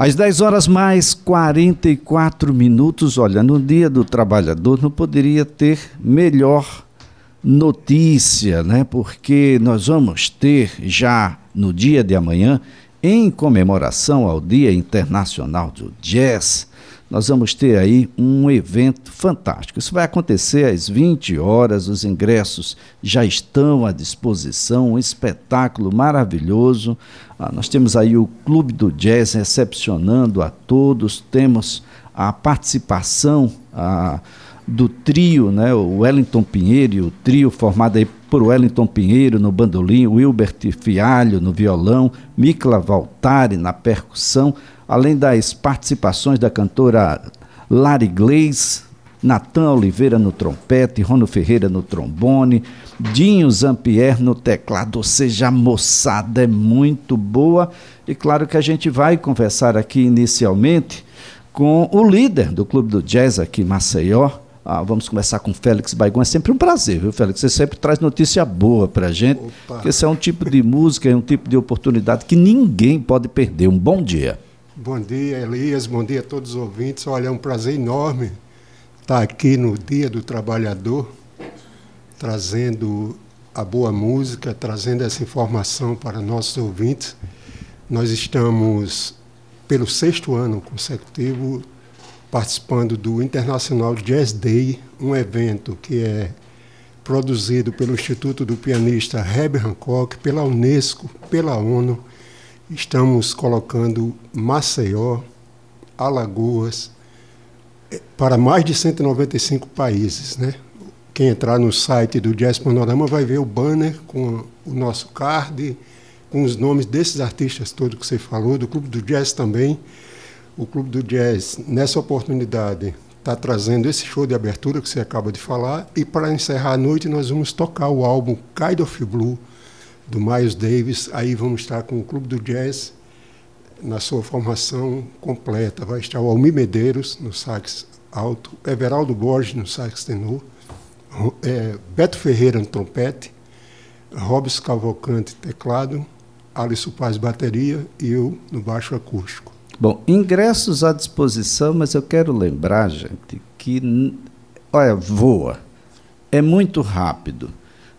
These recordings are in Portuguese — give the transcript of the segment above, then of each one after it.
Às 10 horas mais 44 minutos, olha, no Dia do Trabalhador não poderia ter melhor notícia, né? Porque nós vamos ter já no dia de amanhã, em comemoração ao Dia Internacional do Jazz, nós vamos ter aí um evento fantástico. Isso vai acontecer às 20 horas, os ingressos já estão à disposição, um espetáculo maravilhoso. Ah, nós temos aí o Clube do Jazz recepcionando a todos, temos a participação ah, do trio, né, o Wellington Pinheiro, o trio formado aí por Wellington Pinheiro no bandolim, Wilbert Fialho no violão, Mikla Valtari na percussão, além das participações da cantora Lari Gleis, Natan Oliveira no trompete, Rono Ferreira no trombone, Dinho Zampier no teclado, ou seja, a moçada é muito boa. E claro que a gente vai conversar aqui inicialmente com o líder do Clube do Jazz aqui em Maceió. Ah, vamos começar com Félix Baigon. É sempre um prazer, viu, Félix? Você sempre traz notícia boa para a gente. Opa. Porque esse é um tipo de música, é um tipo de oportunidade que ninguém pode perder. Um bom dia. Bom dia, Elias. Bom dia a todos os ouvintes. Olha, é um prazer enorme estar aqui no Dia do Trabalhador, trazendo a boa música, trazendo essa informação para nossos ouvintes. Nós estamos, pelo sexto ano consecutivo, participando do Internacional Jazz Day, um evento que é produzido pelo Instituto do Pianista Herbert Hancock, pela Unesco, pela ONU estamos colocando Maceió, Alagoas, eh, para mais de 195 países. Né? Quem entrar no site do Jazz Panorama vai ver o banner com o nosso card, com os nomes desses artistas todos que você falou, do Clube do Jazz também. O Clube do Jazz, nessa oportunidade, está trazendo esse show de abertura que você acaba de falar. E para encerrar a noite, nós vamos tocar o álbum Kind of Blue, do Miles Davis. Aí vamos estar com o Clube do Jazz na sua formação completa. Vai estar o Almir Medeiros no sax alto, Everaldo Borges no sax tenor, é, Beto Ferreira no trompete, Robson Cavalcante teclado, Alisson Paz bateria e eu no baixo acústico. Bom, ingressos à disposição, mas eu quero lembrar, gente, que olha, voa. É muito rápido.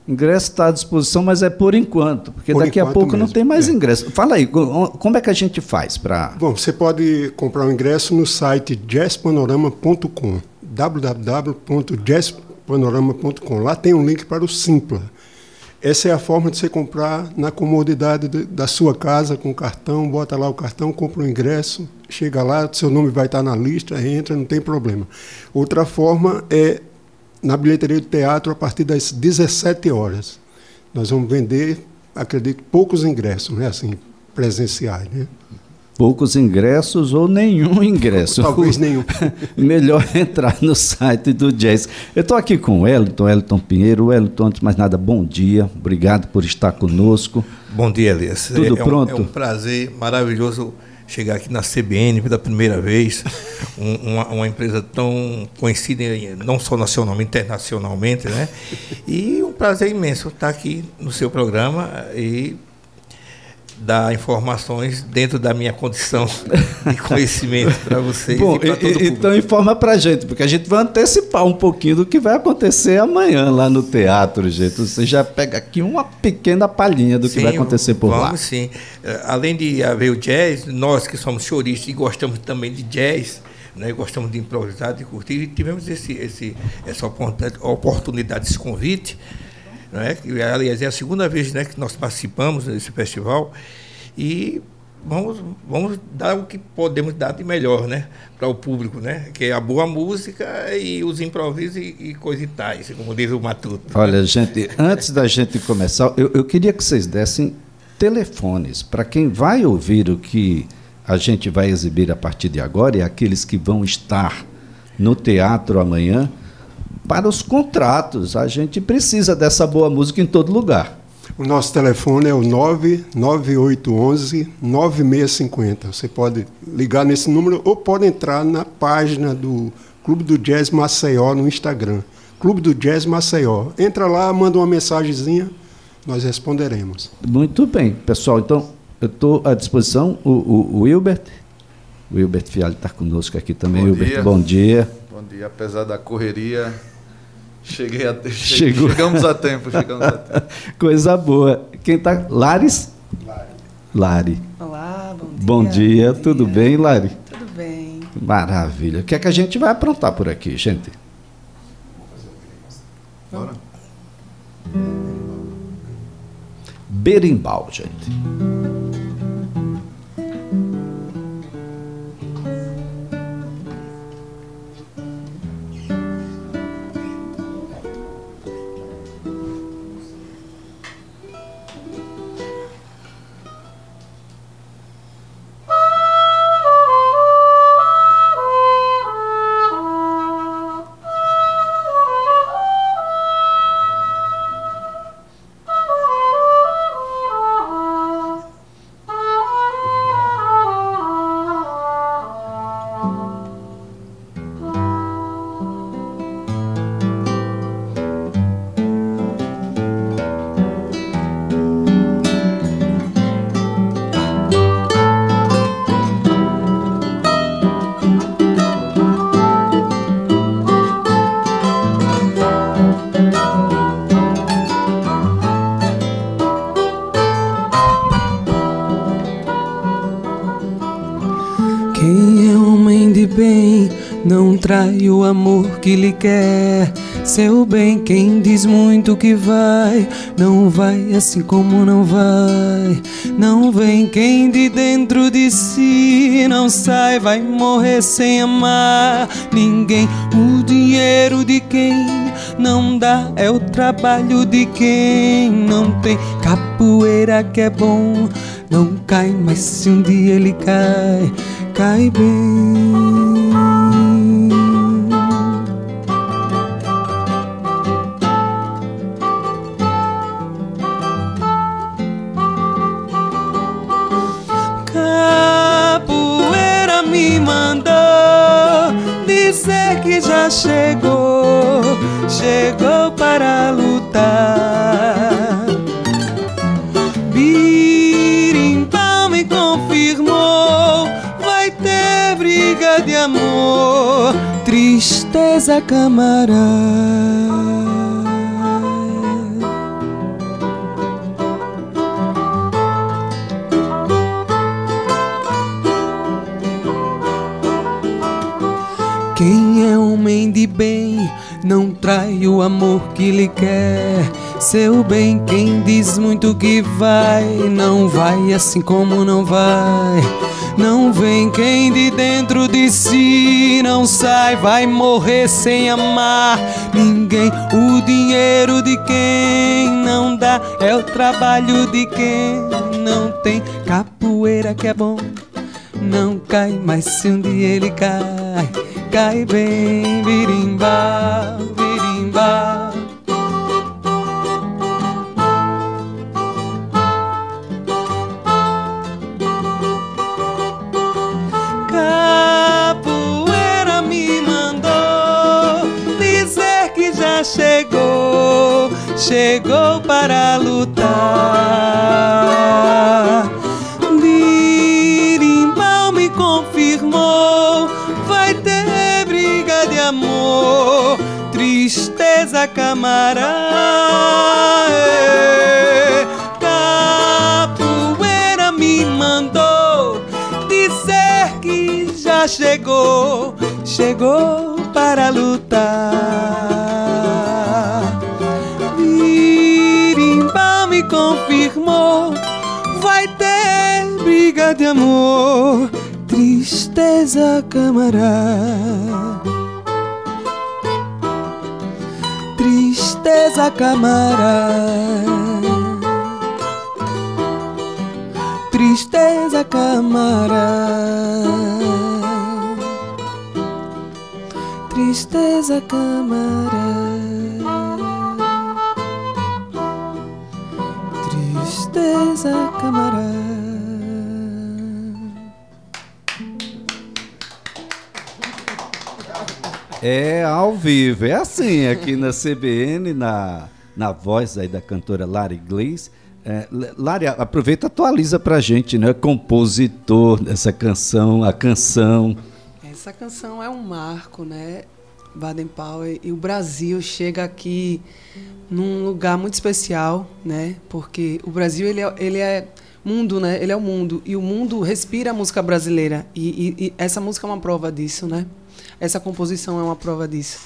Ingresso está à disposição, mas é por enquanto, porque por daqui a pouco mesmo. não tem mais é. ingresso. Fala aí, como é que a gente faz para. Bom, você pode comprar o ingresso no site jazzpanorama.com, www.jazzpanorama.com. Lá tem um link para o Simpla. Essa é a forma de você comprar na comodidade da sua casa com cartão, bota lá o cartão, compra o ingresso, chega lá, seu nome vai estar na lista, entra, não tem problema. Outra forma é na bilheteria do teatro a partir das 17 horas. Nós vamos vender, acredito, poucos ingressos, né? Assim, presenciais, né? Poucos ingressos ou nenhum ingresso. Talvez nenhum. Melhor entrar no site do Jazz. Eu estou aqui com o Wellington, Wellington Pinheiro. Wellington, antes de mais nada, bom dia. Obrigado por estar conosco. Bom dia, Elias. Tudo é, pronto? É um, é um prazer maravilhoso chegar aqui na CBN pela primeira vez, um, uma, uma, empresa tão conhecida não só nacionalmente, internacionalmente, né? E um prazer imenso estar aqui no seu programa e dar informações dentro da minha condição de conhecimento para vocês Bom, e para todo mundo. Então informa para a gente, porque a gente vai antecipar um pouquinho do que vai acontecer amanhã lá no teatro, gente. Você já pega aqui uma pequena palhinha do sim, que vai acontecer por vamos, lá. sim. Eh, além de haver o jazz, nós que somos choristas e gostamos também de jazz, né, gostamos de improvisar, de curtir, e tivemos esse, esse, essa oportunidade, esse convite né? aliás, é a segunda vez né, que nós participamos desse festival e vamos, vamos dar o que podemos dar de melhor né, para o público, né? que é a boa música e os improvisos e, e coisas e tais, como diz o Matuto. Olha, gente, antes da gente começar, eu, eu queria que vocês dessem telefones para quem vai ouvir o que a gente vai exibir a partir de agora e aqueles que vão estar no teatro amanhã para os contratos. A gente precisa dessa boa música em todo lugar. O nosso telefone é o 99811 9650. Você pode ligar nesse número ou pode entrar na página do Clube do Jazz Maceió no Instagram. Clube do Jazz Maceió. Entra lá, manda uma mensagenzinha, nós responderemos. Muito bem, pessoal. Então, eu estou à disposição. O, o, o Wilbert O Hilbert Fialho está conosco aqui também. Bom Hilbert, dia. bom dia. Bom dia, apesar da correria, cheguei a, che- Chegou. chegamos a tempo, chegamos a tempo. Coisa boa. Quem está? Lares? Lari. Olá, bom dia. Bom dia, tudo bem, Lari? Tudo bem. Maravilha. O que é que a gente vai aprontar por aqui, gente? Bora? Berimbau, gente. Que lhe quer. Seu bem, quem diz muito que vai, não vai assim como não vai. Não vem quem de dentro de si não sai, vai morrer sem amar ninguém. O dinheiro de quem não dá é o trabalho de quem não tem capoeira que é bom. Não cai, mas se um dia ele cai, cai bem. Me mandou dizer que já chegou, chegou para lutar. Birimbau me confirmou, vai ter briga de amor, tristeza camarada. Quem é homem de bem não trai o amor que lhe quer. Seu bem, quem diz muito que vai, não vai assim como não vai. Não vem quem de dentro de si não sai, vai morrer sem amar ninguém. O dinheiro de quem não dá é o trabalho de quem não tem. Capoeira que é bom não cai, mas se um dia ele cai, cai bem, virimba, virimba. Capoeira me mandou dizer que já chegou, chegou para lutar. Tristeza camarada. Capoeira me mandou dizer que já chegou, chegou para lutar. Birimbau me confirmou, vai ter briga de amor, tristeza camarada. Tristeza camarada. Tristeza camarada. Tristeza camarada. Tristeza camarada. É ao vivo, é assim aqui na CBN, na, na voz aí da cantora Lara Iglesias. É, aproveita e atualiza pra gente, né? Compositor dessa canção, a canção. Essa canção é um marco, né? Baden Powell e o Brasil chega aqui num lugar muito especial, né? Porque o Brasil ele é, ele é mundo, né? Ele é o mundo e o mundo respira a música brasileira e, e, e essa música é uma prova disso, né? Essa composição é uma prova disso.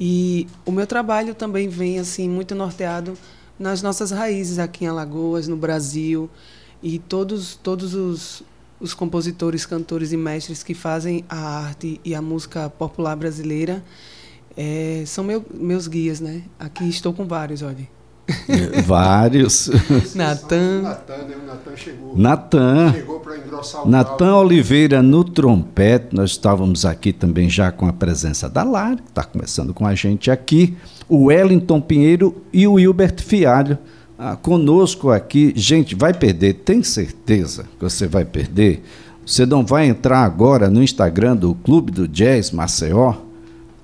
E o meu trabalho também vem assim muito norteado nas nossas raízes aqui em Alagoas, no Brasil, e todos, todos os, os compositores, cantores e mestres que fazem a arte e a música popular brasileira é, são meu, meus guias, né? Aqui estou com vários, olha. Vários. Natan. Natan, né? O Natan chegou. Natan. Chegou para engrossar o Natan. Oliveira no trompete. Nós estávamos aqui também já com a presença da Lara, que está começando com a gente aqui. O Wellington Pinheiro e o Hilbert Fialho ah, conosco aqui. Gente, vai perder, tem certeza que você vai perder? Você não vai entrar agora no Instagram do Clube do Jazz Maceió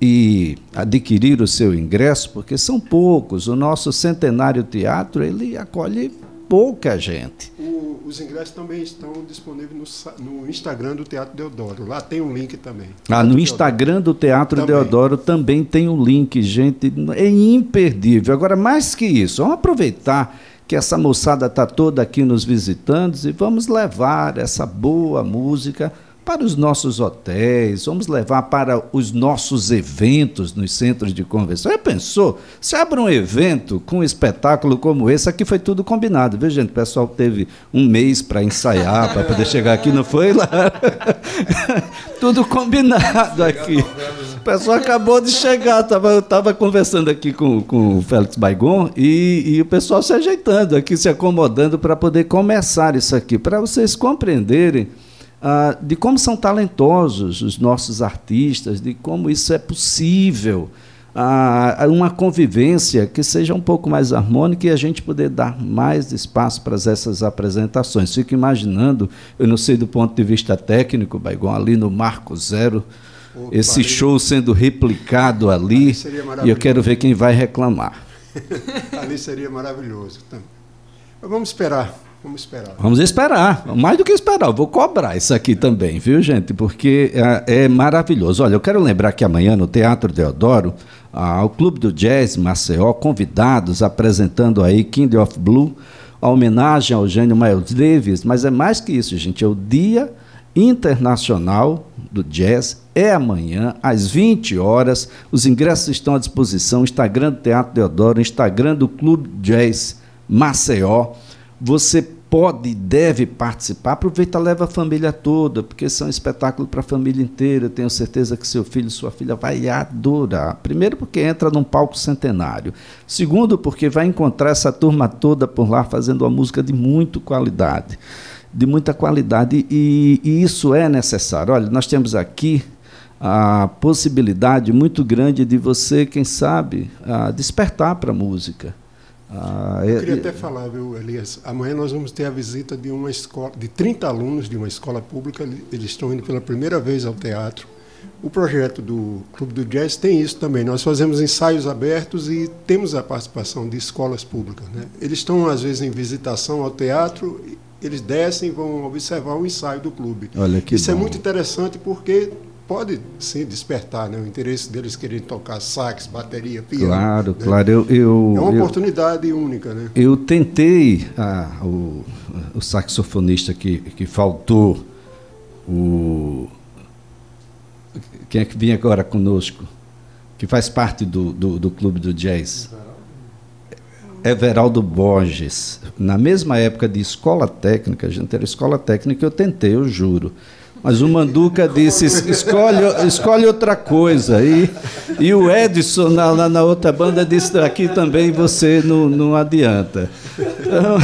e adquirir o seu ingresso, porque são poucos. O nosso centenário teatro ele acolhe pouca gente. O- os ingressos também estão disponíveis no, no Instagram do Teatro Deodoro. Lá tem um link também. Ah, no. Instagram do Teatro Também. Deodoro também tem o link, gente. É imperdível. Agora, mais que isso, vamos aproveitar que essa moçada está toda aqui nos visitando e vamos levar essa boa música para os nossos hotéis, vamos levar para os nossos eventos nos centros de convenção. Já pensou? Se abre um evento com um espetáculo como esse, aqui foi tudo combinado, viu, gente? O pessoal teve um mês para ensaiar, para poder chegar aqui, não foi lá? tudo combinado aqui. O pessoal acabou de chegar, tava, eu estava conversando aqui com, com o Félix Baigon e, e o pessoal se ajeitando aqui, se acomodando para poder começar isso aqui, para vocês compreenderem ah, de como são talentosos os nossos artistas, de como isso é possível, ah, uma convivência que seja um pouco mais harmônica e a gente poder dar mais espaço para essas apresentações. Fico imaginando, eu não sei do ponto de vista técnico, Baigon, ali no Marco Zero, Opa, esse show sendo replicado ali, Ali e eu quero ver quem vai reclamar. Ali seria maravilhoso. Então, mas vamos esperar. Vamos esperar. Vamos esperar, mais do que esperar, eu vou cobrar isso aqui também, viu, gente? Porque é, é maravilhoso. Olha, eu quero lembrar que amanhã no Teatro Deodoro, ah, o Clube do Jazz Maceió, convidados apresentando aí King of Blue, a homenagem ao gênio Miles Davis, mas é mais que isso, gente, é o Dia Internacional do Jazz, é amanhã, às 20 horas. Os ingressos estão à disposição, Instagram do Teatro Deodoro, Instagram do Clube Jazz Maceió. Você pode e deve participar. Aproveita, leva a família toda, porque esse é um espetáculo para a família inteira. Tenho certeza que seu filho, sua filha vai adorar. Primeiro, porque entra num palco centenário. Segundo, porque vai encontrar essa turma toda por lá fazendo uma música de muita qualidade. De muita qualidade, e, e isso é necessário. Olha, nós temos aqui a possibilidade muito grande de você, quem sabe, ah, despertar para a música. Ah, Eu é- queria até falar, viu, Elias? Amanhã nós vamos ter a visita de uma escola, de 30 alunos de uma escola pública. Eles estão indo pela primeira vez ao teatro. O projeto do Clube do Jazz tem isso também. Nós fazemos ensaios abertos e temos a participação de escolas públicas. Né? Eles estão, às vezes, em visitação ao teatro, eles descem e vão observar o ensaio do clube. Olha que isso é bom. muito interessante porque pode, sim, despertar né? o interesse deles quererem tocar sax, bateria, piano. Claro, né? claro. Eu, eu, É uma eu- oportunidade única, né? Eu tentei, ah, o, o saxofonista que, que faltou, o. Quem é que vinha agora conosco? Que faz parte do, do, do clube do jazz. Everaldo Borges. Na mesma época de escola técnica, a gente era escola técnica, eu tentei, eu juro. Mas o Manduca disse: "Es- escolhe, escolhe outra coisa. E, e o Edson, na, na, na outra banda, disse: aqui também você não, não adianta. Então,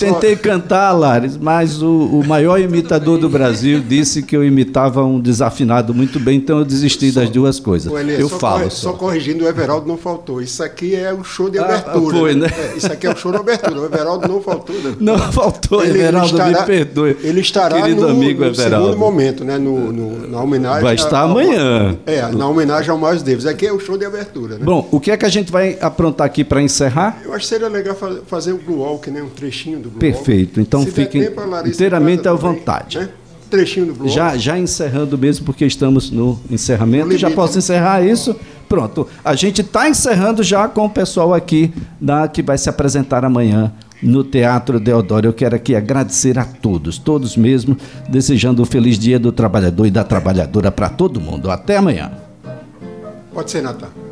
tentei cantar, Lares, mas o, o maior imitador do Brasil disse que eu imitava um desafinado muito bem, então eu desisti das duas coisas. Eu só falo. corre- só. só corrigindo, o Everaldo não faltou. Isso aqui é o show de Ah, abertura. foi, né? É, isso aqui é o show de abertura. O Everaldo não faltou. Né? Não faltou, Ele- ele Everaldo, estará- me perdoe. Ele estará Querido no, amigo no Everaldo. segundo momento. Momento, né? No, no, na homenagem. Vai estar ao, amanhã. É, na homenagem ao Miles Davis. Aqui é o show de abertura, né? Bom, o que é que a gente vai aprontar aqui para encerrar? Eu acho que seria legal fazer o Blue Walk, né? Um trechinho do Blue Perfeito. Walk. Então Se fiquem inteiramente à também, vontade. Né? Trechinho do Blue já, Walk. já encerrando mesmo, porque estamos no encerramento. No já posso né? encerrar isso? Pronto. A gente está encerrando já com o pessoal aqui da, que vai se apresentar amanhã no Teatro Deodoro. Eu quero aqui agradecer a todos, todos mesmo, desejando um feliz dia do trabalhador e da trabalhadora para todo mundo. Até amanhã. Pode ser, Natan.